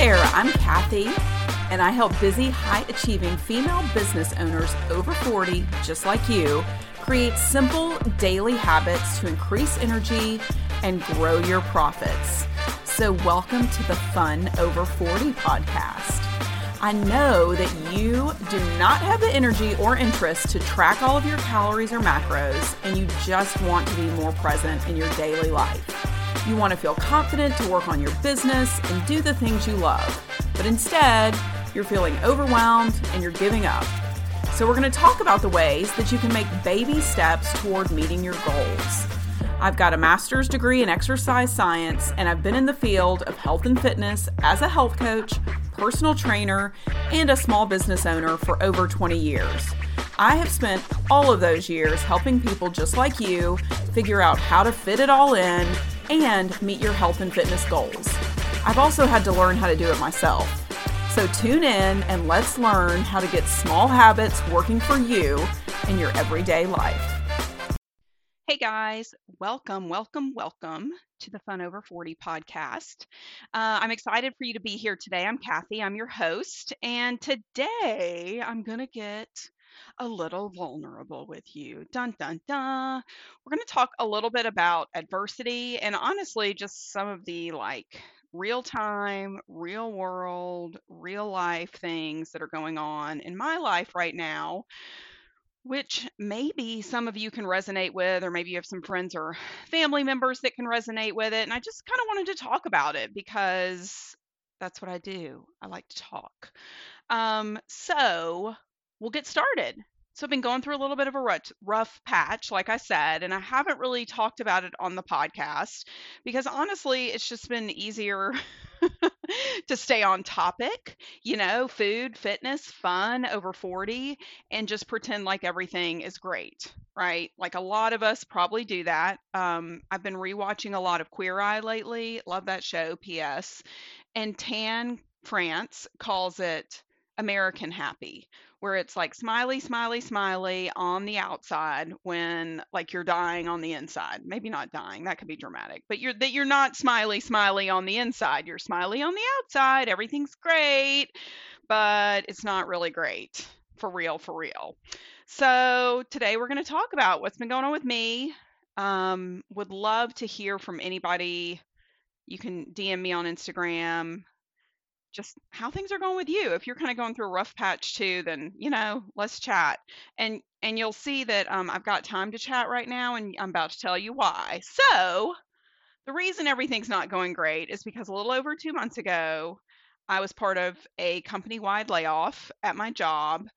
there, I'm Kathy, and I help busy, high achieving female business owners over 40, just like you, create simple daily habits to increase energy and grow your profits. So, welcome to the Fun Over 40 podcast. I know that you do not have the energy or interest to track all of your calories or macros, and you just want to be more present in your daily life. You want to feel confident to work on your business and do the things you love, but instead, you're feeling overwhelmed and you're giving up. So, we're going to talk about the ways that you can make baby steps toward meeting your goals. I've got a master's degree in exercise science, and I've been in the field of health and fitness as a health coach, personal trainer, and a small business owner for over 20 years. I have spent all of those years helping people just like you figure out how to fit it all in and meet your health and fitness goals. I've also had to learn how to do it myself. So tune in and let's learn how to get small habits working for you in your everyday life. Hey guys, welcome, welcome, welcome to the Fun Over 40 podcast. Uh, I'm excited for you to be here today. I'm Kathy, I'm your host, and today I'm going to get a little vulnerable with you. Dun dun dun. We're going to talk a little bit about adversity and honestly, just some of the like real time, real world, real life things that are going on in my life right now which maybe some of you can resonate with, or maybe you have some friends or family members that can resonate with it. And I just kind of wanted to talk about it because that's what I do. I like to talk. Um, so we'll get started. So I've been going through a little bit of a rough, rough patch, like I said, and I haven't really talked about it on the podcast because honestly, it's just been easier to stay on topic, you know, food, fitness, fun, over 40, and just pretend like everything is great, right? Like a lot of us probably do that. Um, I've been rewatching a lot of Queer Eye lately. Love that show, P.S. And Tan France calls it American Happy, where it's like smiley, smiley, smiley on the outside when like you're dying on the inside. Maybe not dying, that could be dramatic, but you're that you're not smiley, smiley on the inside. You're smiley on the outside. Everything's great, but it's not really great for real, for real. So today we're going to talk about what's been going on with me. Um, would love to hear from anybody. You can DM me on Instagram just how things are going with you. If you're kind of going through a rough patch too, then you know, let's chat. And and you'll see that um, I've got time to chat right now, and I'm about to tell you why. So the reason everything's not going great is because a little over two months ago, I was part of a company-wide layoff at my job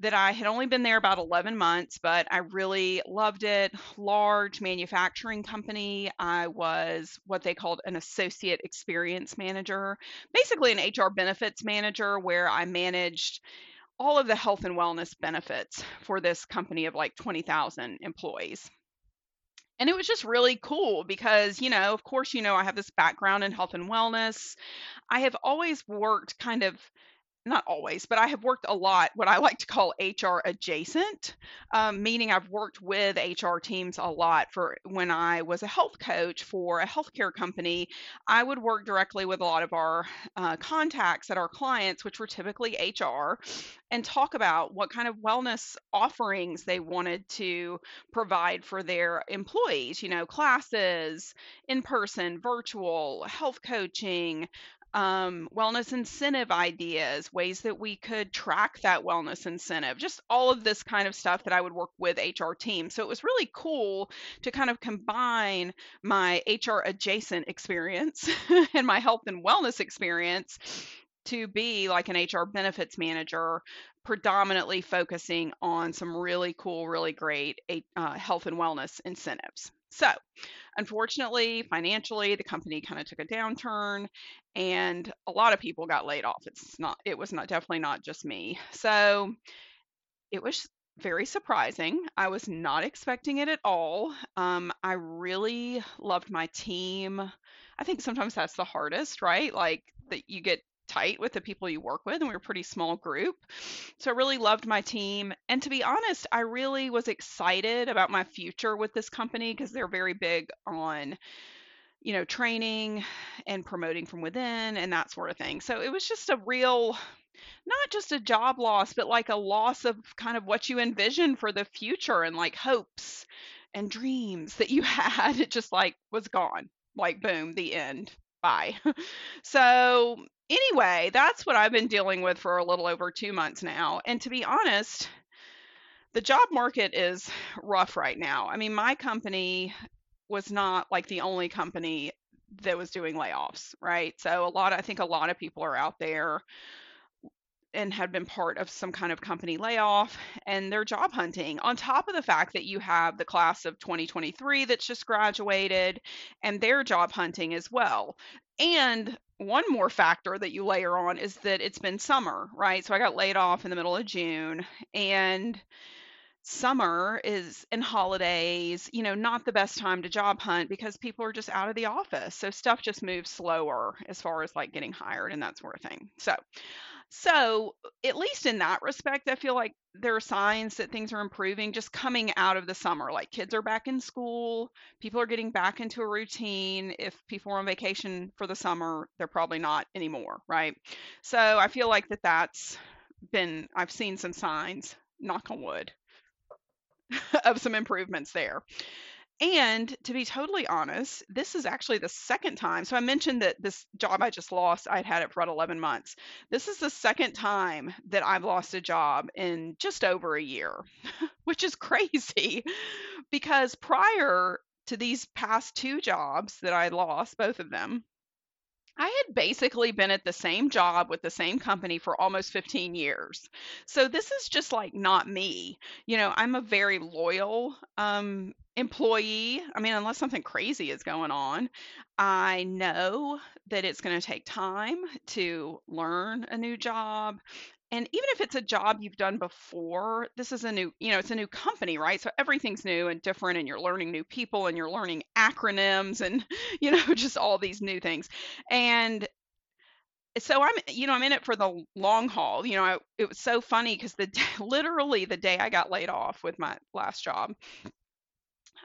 that I had only been there about 11 months, but I really loved it. Large manufacturing company. I was what they called an associate experience manager, basically an HR benefits manager, where I managed all of the health and wellness benefits for this company of like 20,000 employees. And it was just really cool because, you know, of course, you know, I have this background in health and wellness. I have always worked kind of not always, but I have worked a lot what I like to call HR adjacent, um, meaning I've worked with HR teams a lot. For when I was a health coach for a healthcare company, I would work directly with a lot of our uh, contacts at our clients, which were typically HR, and talk about what kind of wellness offerings they wanted to provide for their employees. You know, classes, in person, virtual, health coaching, um, wellness incentive ideas, ways that we could track that wellness incentive, just all of this kind of stuff that I would work with HR teams. So it was really cool to kind of combine my HR adjacent experience and my health and wellness experience to be like an HR benefits manager, predominantly focusing on some really cool, really great uh, health and wellness incentives. So, unfortunately, financially, the company kind of took a downturn and a lot of people got laid off. It's not, it was not definitely not just me. So, it was very surprising. I was not expecting it at all. Um, I really loved my team. I think sometimes that's the hardest, right? Like that you get tight with the people you work with and we were a pretty small group so i really loved my team and to be honest i really was excited about my future with this company because they're very big on you know, training and promoting from within and that sort of thing. So it was just a real not just a job loss, but like a loss of kind of what you envision for the future and like hopes and dreams that you had. It just like was gone. Like, boom, the end. Bye. so, anyway, that's what I've been dealing with for a little over two months now. And to be honest, the job market is rough right now. I mean, my company was not like the only company that was doing layoffs, right? So a lot I think a lot of people are out there and had been part of some kind of company layoff and they're job hunting on top of the fact that you have the class of 2023 that's just graduated and they're job hunting as well and one more factor that you layer on is that it's been summer right? So i got laid off in the middle of june and summer is and holidays, you know, not the best time to job hunt because people are just out of the office. So stuff just moves slower as far as like getting hired and that sort of thing. So so, at least in that respect, I feel like there are signs that things are improving just coming out of the summer. Like kids are back in school, people are getting back into a routine. If people are on vacation for the summer, they're probably not anymore, right? So, I feel like that that's been, I've seen some signs, knock on wood, of some improvements there. And to be totally honest, this is actually the second time. So I mentioned that this job I just lost, I'd had it for about 11 months. This is the second time that I've lost a job in just over a year, which is crazy because prior to these past two jobs that I lost, both of them, I had basically been at the same job with the same company for almost 15 years. So this is just like not me. You know, I'm a very loyal um, employee. I mean, unless something crazy is going on, I know that it's going to take time to learn a new job and even if it's a job you've done before this is a new you know it's a new company right so everything's new and different and you're learning new people and you're learning acronyms and you know just all these new things and so i'm you know i'm in it for the long haul you know I, it was so funny because the literally the day i got laid off with my last job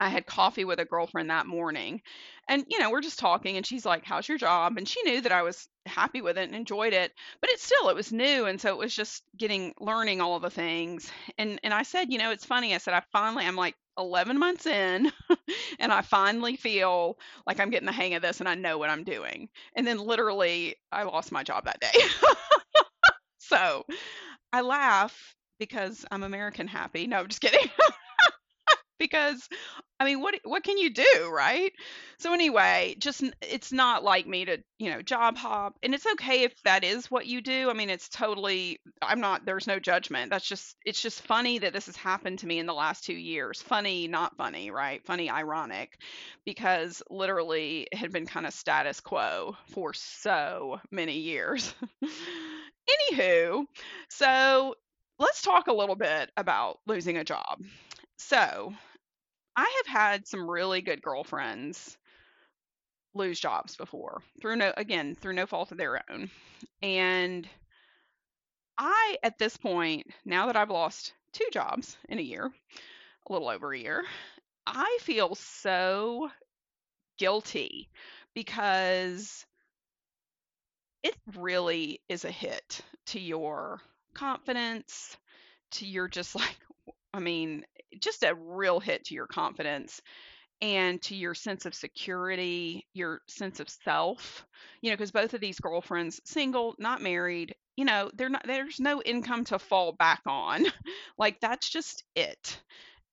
I had coffee with a girlfriend that morning. And, you know, we're just talking and she's like, How's your job? And she knew that I was happy with it and enjoyed it. But it's still, it was new. And so it was just getting, learning all the things. And, and I said, You know, it's funny. I said, I finally, I'm like 11 months in and I finally feel like I'm getting the hang of this and I know what I'm doing. And then literally, I lost my job that day. so I laugh because I'm American happy. No, I'm just kidding. because I mean, what what can you do, right? So anyway, just it's not like me to, you know, job hop, and it's okay if that is what you do. I mean, it's totally I'm not there's no judgment. That's just it's just funny that this has happened to me in the last 2 years. Funny, not funny, right? Funny, ironic because literally it had been kind of status quo for so many years. Anywho, so let's talk a little bit about losing a job. So, I have had some really good girlfriends lose jobs before through no again through no fault of their own. And i at this point now that i've lost two jobs in a year a little over a year i feel so guilty because it really is a hit to your confidence to your just like i mean just a real hit to your confidence and to your sense of security, your sense of self. You know, because both of these girlfriends, single, not married, you know, they're not there's no income to fall back on. like that's just it.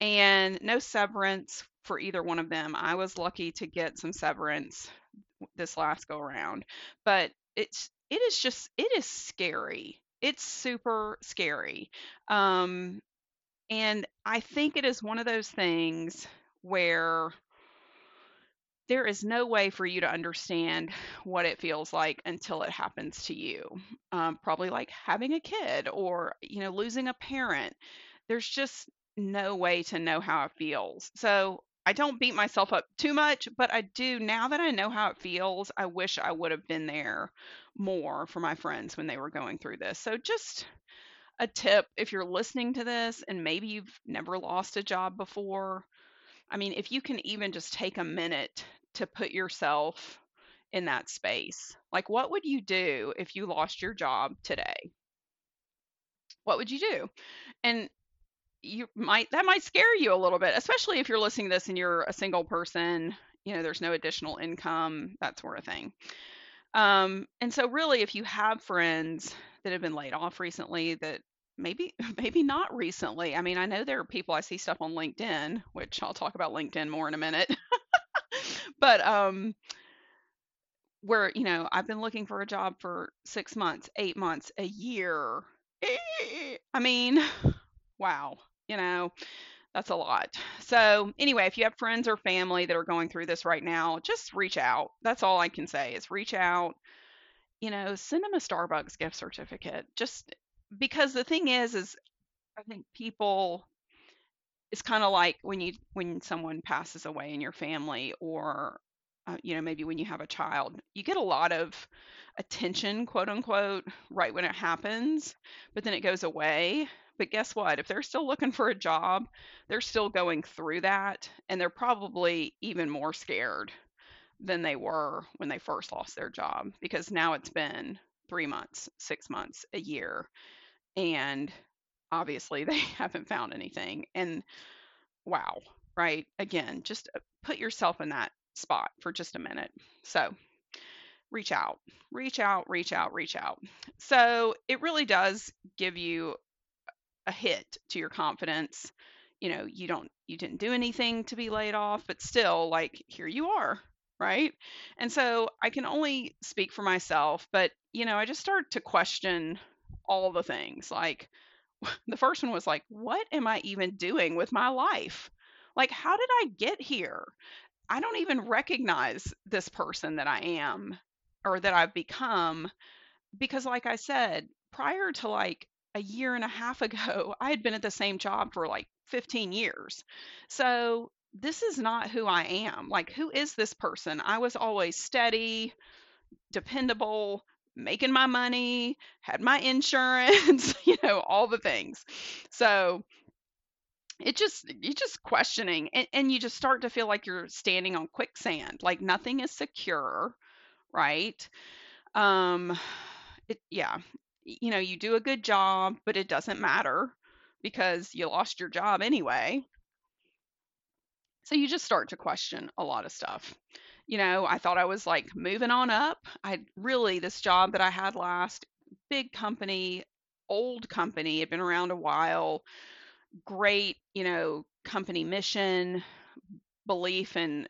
And no severance for either one of them. I was lucky to get some severance this last go around. But it's it is just it is scary. It's super scary. Um and I think it is one of those things where there is no way for you to understand what it feels like until it happens to you. Um, probably like having a kid or, you know, losing a parent. There's just no way to know how it feels. So I don't beat myself up too much, but I do now that I know how it feels, I wish I would have been there more for my friends when they were going through this. So just a tip if you're listening to this and maybe you've never lost a job before. I mean, if you can even just take a minute to put yourself in that space. Like, what would you do if you lost your job today? What would you do? And you might that might scare you a little bit, especially if you're listening to this and you're a single person, you know, there's no additional income, that sort of thing. Um, and so really if you have friends that have been laid off recently that maybe maybe not recently. I mean, I know there are people I see stuff on LinkedIn, which I'll talk about LinkedIn more in a minute. but um where, you know, I've been looking for a job for 6 months, 8 months, a year. I mean, wow, you know, that's a lot. So, anyway, if you have friends or family that are going through this right now, just reach out. That's all I can say is reach out. You know, send them a Starbucks gift certificate. Just because the thing is is I think people it's kind of like when you when someone passes away in your family or uh, you know maybe when you have a child you get a lot of attention quote unquote right when it happens but then it goes away but guess what? If they're still looking for a job, they're still going through that and they're probably even more scared than they were when they first lost their job because now it's been three months, six months, a year. And obviously they haven't found anything. And wow, right? Again, just uh, put yourself in that spot for just a minute. So reach out, reach out, reach out, reach out. So it really does give you a hit to your confidence. You know, you don't you didn't do anything to be laid off, but still like here you are, right? And so I can only speak for myself, but you know, I just start to question all the things. Like the first one was like, what am I even doing with my life? Like how did I get here? I don't even recognize this person that I am or that I've become because like I said, prior to like a year and a half ago, I had been at the same job for like 15 years. So this is not who I am. Like, who is this person? I was always steady, dependable, making my money, had my insurance, you know, all the things. So it just you're just questioning and, and you just start to feel like you're standing on quicksand like nothing is secure right um it yeah you know, you do a good job, but it doesn't matter because you lost your job anyway. So you just start to question a lot of stuff. You know, I thought I was like moving on up. I really, this job that I had last, big company, old company, had been around a while, great, you know, company mission, belief in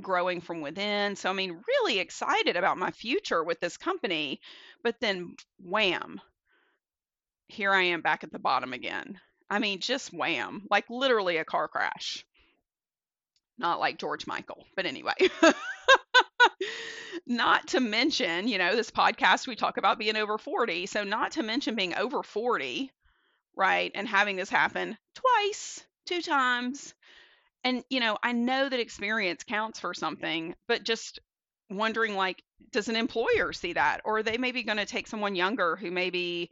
growing from within. So, I mean, really excited about my future with this company. But then, wham, here I am back at the bottom again. I mean, just wham, like literally a car crash. Not like George Michael, but anyway. not to mention, you know, this podcast we talk about being over 40. So, not to mention being over 40, right? And having this happen twice, two times and you know i know that experience counts for something but just wondering like does an employer see that? Or they maybe going to take someone younger who maybe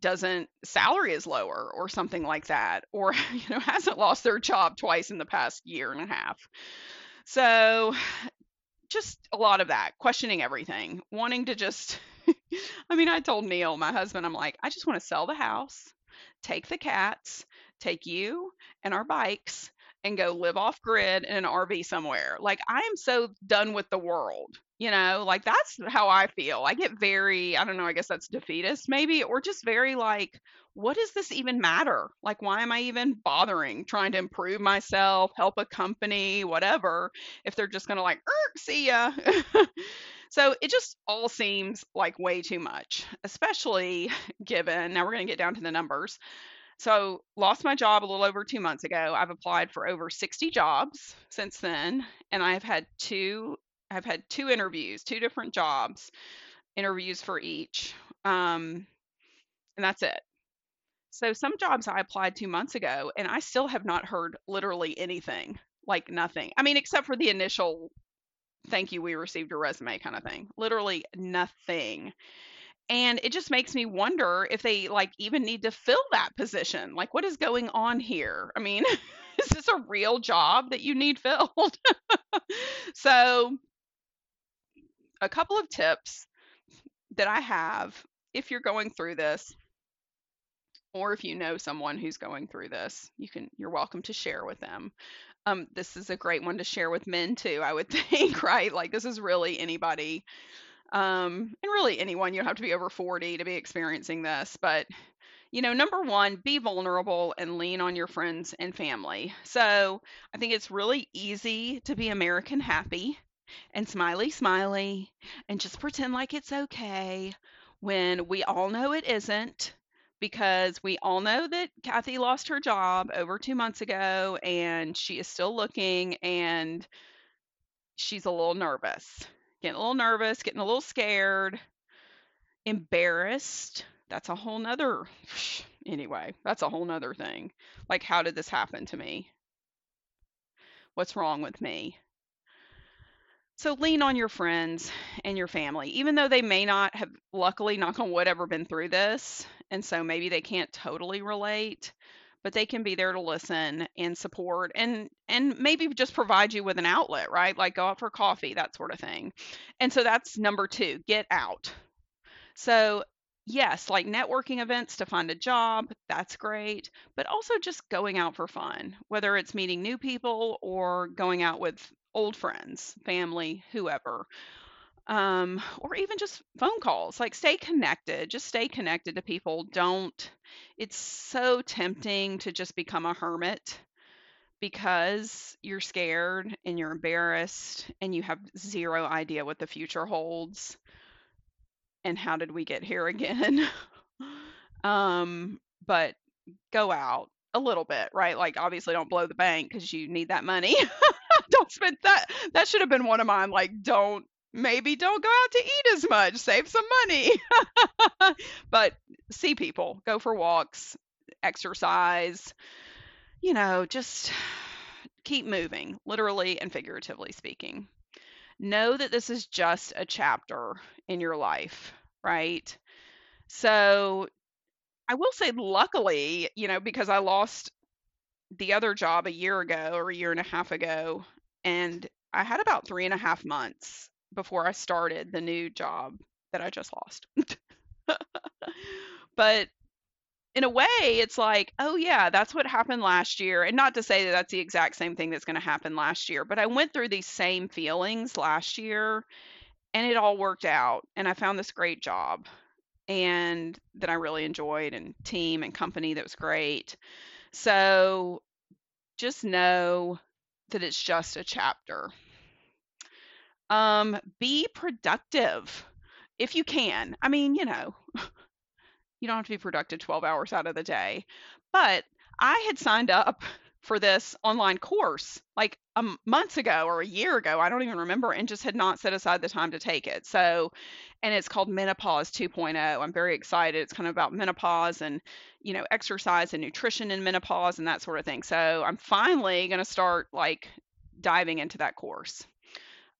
doesn't salary is lower or something like that or you know hasn't lost their job twice in the past year and a half. So just a lot of that questioning everything wanting to just i mean i told neil my husband i'm like i just want to sell the house take the cats take you and our bikes and go live off grid in an RV somewhere. Like I am so done with the world. You know, like that's how I feel. I get very, I don't know, I guess that's defeatist maybe, or just very like, what does this even matter? Like, why am I even bothering trying to improve myself, help a company, whatever, if they're just going to like, see ya? so it just all seems like way too much, especially given, now we're going to get down to the numbers so, lost my job a little over two months ago. I've applied for over 60 jobs since then, and I've had two. I've had two interviews, two different jobs, interviews for each, um, and that's it. So, some jobs I applied two months ago, and I still have not heard literally anything, like nothing. I mean, except for the initial thank you, we received your resume kind of thing. Literally nothing and it just makes me wonder if they like even need to fill that position like what is going on here i mean is this a real job that you need filled? so, a couple of tips that I have if you're going through this or if you know someone who's going through this, you can you're welcome to share with them. Um, this is a great one to share with men too, I would think, right? Like this is really anybody, um, and really anyone. You don't have to be over 40 to be experiencing this, but you know, number one, be vulnerable and lean on your friends and family. So I think it's really easy to be American happy and smiley smiley and just pretend like it's okay when we all know it isn't because we all know that Kathy lost her job over two months ago and she is still looking and she's a little nervous. Getting a little nervous, getting a little scared, embarrassed. That's a whole nother anyway, that's a whole nother thing. Like how did this happen to me? What's wrong with me? So lean on your friends and your family, even though they may not have, luckily, knock on wood, ever been through this. And so maybe they can't totally relate, but they can be there to listen and support and and maybe just provide you with an outlet, right? Like go out for coffee, that sort of thing. And so that's number two, get out. So yes, like networking events to find a job, that's great, but also just going out for fun, whether it's meeting new people or going out with old friends, family, whoever. Um, or even just phone calls. Like stay connected. Just stay connected to people. Don't it's so tempting to just become a hermit because you're scared and you're embarrassed and you have zero idea what the future holds. And how did we get here again? um, but go out a little bit, right? Like obviously don't blow the bank because you need that money. don't spend that. That should have been one of mine. Like, don't maybe don't go out to eat as much. Save some money. but see people, go for walks, exercise. You know, just keep moving, literally and figuratively speaking. Know that this is just a chapter in your life, right? So I will say, luckily, you know, because I lost the other job a year ago or a year and a half ago, and I had about three and a half months before I started the new job that I just lost. but in a way, it's like, oh, yeah, that's what happened last year. And not to say that that's the exact same thing that's going to happen last year, but I went through these same feelings last year and it all worked out. And I found this great job and that I really enjoyed, and team and company that was great. So just know that it's just a chapter. Um, be productive if you can. I mean, you know, you don't have to be productive 12 hours out of the day. But I had signed up for this online course like um, months ago or a year ago. I don't even remember, and just had not set aside the time to take it. So, and it's called Menopause 2.0. I'm very excited. It's kind of about menopause and, you know, exercise and nutrition in menopause and that sort of thing. So I'm finally going to start like diving into that course.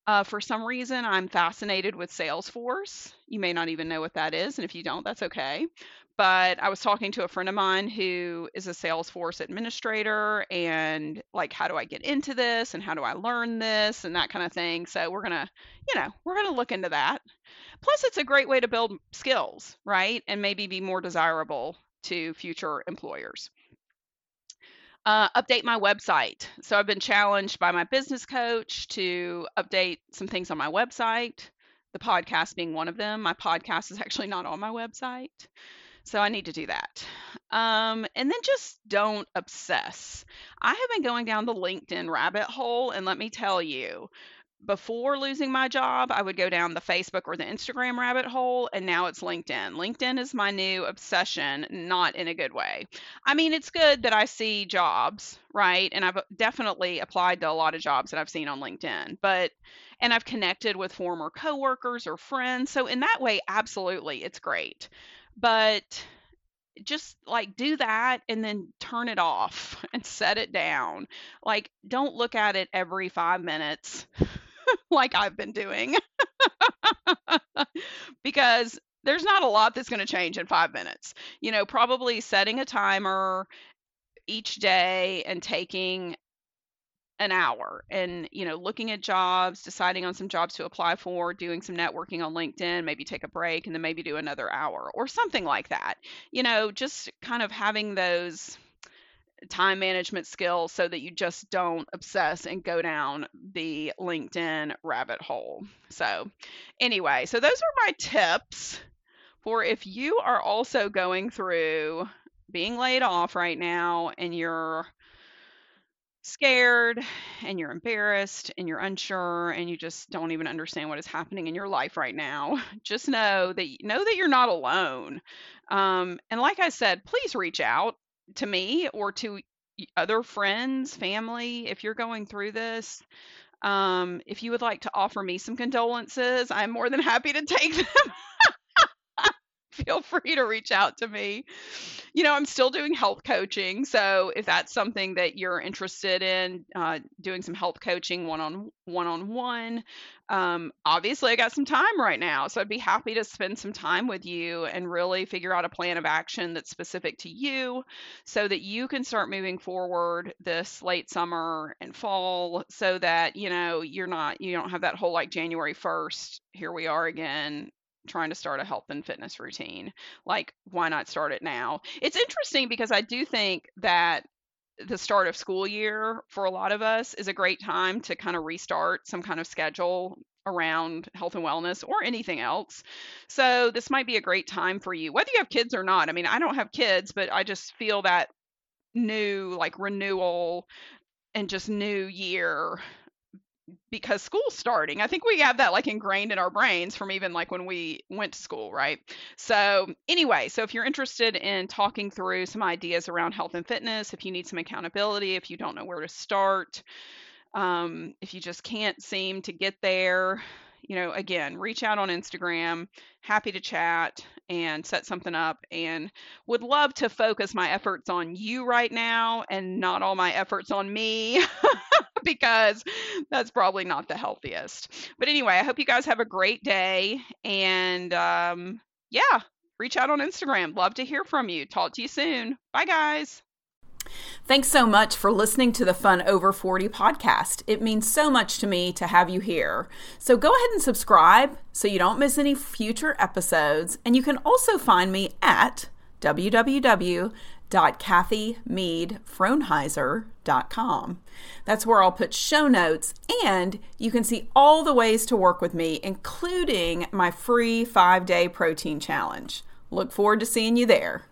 Uh, for some reason, I'm fascinated with Salesforce. You may not even know what that is, and if you don't, that's okay but I was talking to a friend of mine who is a Salesforce administrator and like how do I get into this and how do I learn this and that kind of thing. So we're to, you know, we're to look into that. Plus it's a great way to build skills, right? And maybe be more desirable to future employers. Uh, update my website. So I've been challenged by my business coach to update some things on my website, the podcast being one of them. My podcast is actually not on my website. So I need to do that. Um, and then just don't obsess. I have been going down the LinkedIn rabbit hole, and let me tell you, before losing my job, I would go down the Facebook or the Instagram rabbit hole, and now it's LinkedIn. LinkedIn is my new obsession, not in a good way. I mean, it's good that I see jobs, right? And I've definitely applied to a lot of jobs that I've seen on LinkedIn, but and I've connected with former coworkers or friends. So in that way, absolutely, it's great but just like do that and then turn it off and set it down. Like, don't look at it every five minutes like I've been doing because there's not a lot that's going to change in five minutes. You know, probably setting a timer each day and taking an hour and you know looking at jobs deciding on some jobs to apply for doing some networking on linkedin maybe take a break and then maybe do another hour or something like that you know just kind of having those time management skills so that you just don't obsess and go down the linkedin rabbit hole. So anyway so those are my tips for if you are also going through being laid off right now and you're scared and you're embarrassed and you're unsure and you just don't even understand what is happening in your life right now just know that know that you're not alone. Um, and like i said please reach out to me or to other friends family if you're going through this um, if you would like to offer me some condolences i'm more than happy to take them feel free to reach out to me. You know, I'm still doing health coaching. So if that's something that you're interested in, uh, doing some health coaching one on one on one, obviously I got some time right now. So I'd be happy to spend some time with you and really figure out a plan of action that's specific to you so that you can start moving forward this late summer and fall so that, you know, you're not, you don't have that whole like January 1st, here we are again trying to start a health and fitness routine. Like, why not start it now? It's interesting because I do think that the start of school year for a lot of us is a great time to kind of restart some kind of schedule around health and wellness or anything else. So, this might be a great time for you, whether you have kids or not. I mean, I don't have kids, but I just feel that new, like, renewal and just new year because school's starting. I think we have that like ingrained in our brains from even like when we went to school, right? So, anyway, so if you're interested in talking through some ideas around health and fitness, if you need some accountability, if you don't know where to start, um, if you just can't seem to get there, you know, again, reach out on Instagram. Happy to chat and set something up and would love to focus my efforts on you right now and not all my efforts on me. because that's probably not the healthiest. But anyway, I hope you guys have a great day. And um, yeah, reach out on Instagram. Love to hear from you. Talk to you soon. Bye, guys. Thanks so much for listening to the Fun Over 40 podcast. It means so much to me to have you here. So go ahead and subscribe so you don't miss any future episodes. And you can also find me at www.kathymeadfronheiser.com. That's where I'll put show notes and you can see all the ways to work with me, including my free five day protein challenge. Look forward to seeing you there.